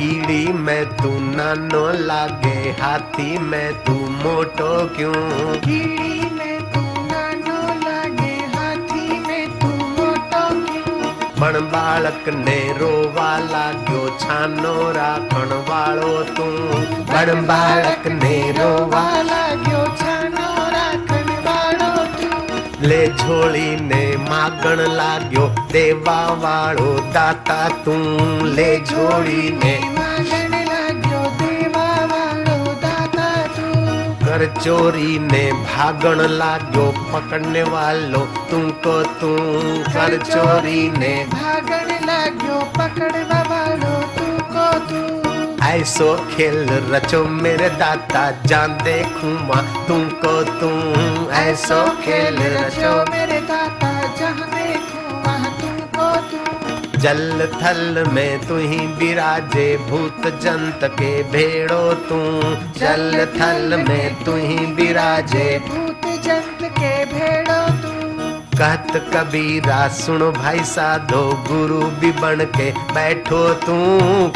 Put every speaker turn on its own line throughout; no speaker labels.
कीड़ी में तू नानो लागे हाथी में तू मोटो क्यों?
कीड़ी में तू नानो लागे हाथी में तू मोटो क्यों?
पण बालक ने रोवा लाग्यो छानो राखण
वालो तू। पण ने रोवा लाग्यो
લે છોડીને માગણ લાગ્યો દેવા વાળો દાતા તું લે છોડીને. કર ચોરી ને ભાગણ લાગ્યો, પકડને વાલો તુમકો તું કર ચોરી ને
ભાગણ લાગ્યો, પકડવા વાળો
ऐसो खेल रचो मेरे दाता, जान देखूँ माँ तुमको तू ऐसो खेल रचो
मेरे दाता तू
जल थल में तू ही विराजे भूत जंत के भेड़ो तू जल थल में तू ही विराजे
भूत
कहत कबीरा सुनो भाई साधो गुरु भी बन के बैठो तू।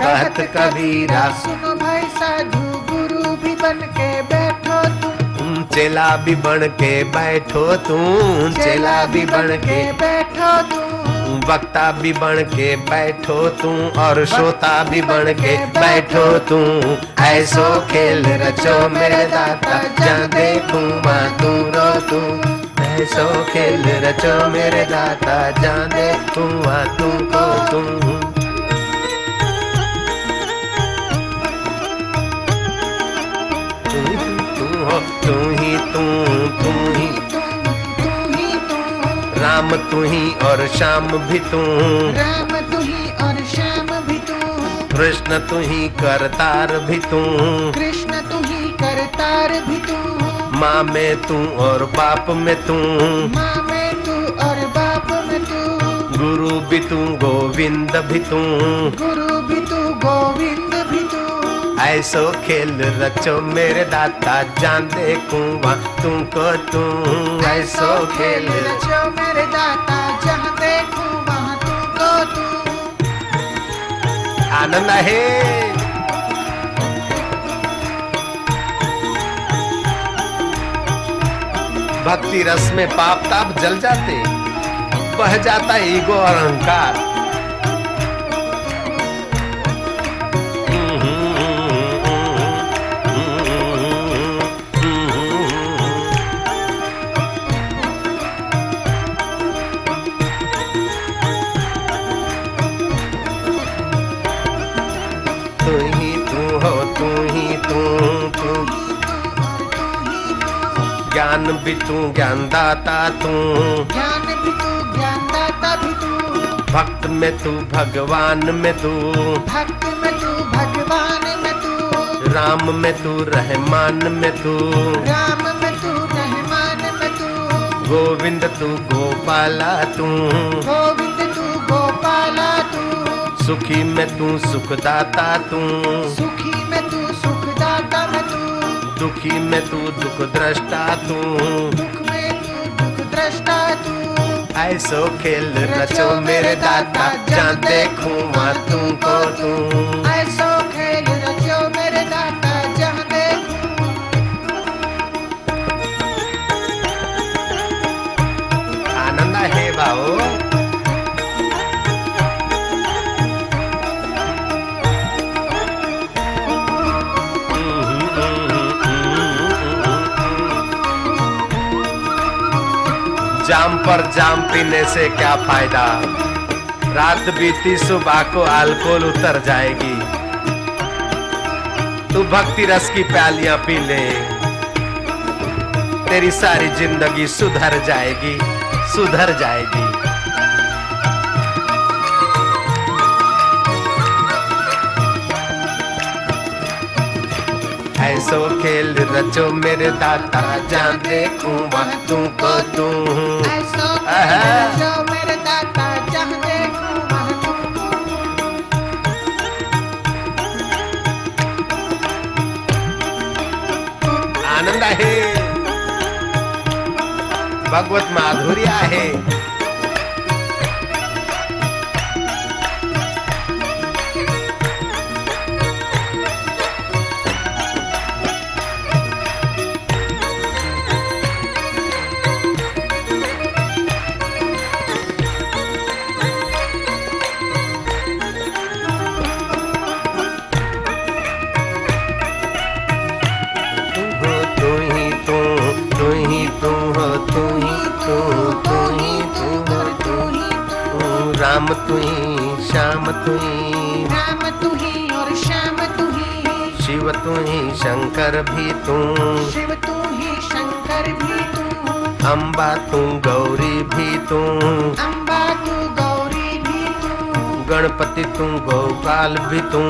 कहत कबीरा
सुनो भाई साधु गुरु भी बन के बैठो तुम
चेला भी बन के बैठो तू। चेला भी बन के
बैठो तू।
वक्ता भी बन के बैठो तू। और श्रोता भी बन के बैठो तू। ऐसो खेल रचो मेरे दाता जा देखूँ माँ तू रो तू। ऐसो खेल रचो मेरे दाता जाने देखूँ माँ तू को तू तू ही तू हो तू ही तू तू ही।
तू
राम तू ही और श्याम भी तू
राम तू ही और श्याम भी तू
कृष्ण तू ही करतार भी तू
कृष्ण तू ही करतार भी तू
माँ में तू और बाप में तू।
माँ में तू और बाप में तू।
गुरु भी तू गोविंद भी तू।
गुरु भी तू गोविंद भी तू।
ऐसो खेल रचो मेरे दाता जान देखूँ वहाँ तुमको तू। ऐसो खेल
रचो मेरे दाता जहाँ देखूँ वहाँ तुमको तू।
आनंद है। भक्ति रस में पाप ताप जल जाते। बह जाता ईगो और अहंकार। ज्ञान भी तू ज्ञानदाता तू।
ज्ञान भी तू ज्ञानदाता भी तू।
भक्त में तू भगवान में तू।
भक्त में तू भगवान में तू।
राम में तू रहमान में तू।
राम में तू रहमान में तू।
गोविंद तू गोपाला तू।
गोविंद तू गोपाला तू।
सुखी में तू सुखदाता तू।
सुखी में तू
दुखी में तू दुख दृष्टा तू।
दुख में तू दुख दृष्टा तू।
ऐसो खेल रचो मेरे दाता जान देखूँ माँ तुमको तू। जाम पर जाम पीने से क्या फ़ायदा? रात बीती, सुबह को अल्कोहल उतर जाएगी। तू भक्ति रस की प्यालियाँ पी ले। तेरी सारी ज़िंदगी सुधर जाएगी सुधर जाएगी। खेल रचो मेरे दाता जान देखूँ वहाँ तुमको तू
तुमको
आनंद आहे। भगवत माधुर्य आहे। राम तू श्याम तू
राम तू और श्याम तू
शिव तू ही शंकर भी तू।
शिव तू ही शंकर भी तू।
अम्बा तू गौरी भी तू।
अम्बा तू गौरी भी तू।
गणपति तू गोपाल भी तू।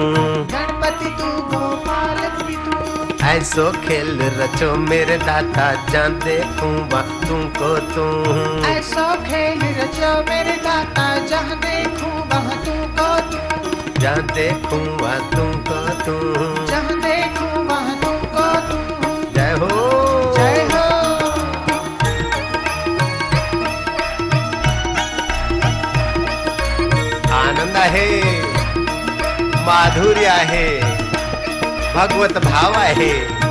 गणपति तू गोपाल भी तू।
ऐसो खेल रचो मेरे दाता जान देखूँगा तुमको तू।
ऐसो खेल मेरे दाता जहाँ देखूँ वहाँ तुमको तू।
तुमको तू।
जहाँ देखूँ वहाँ तुमको तू।
जय हो।
जय हो।
आनंद आहे माधुर्य आहे भगवत भाव आहे।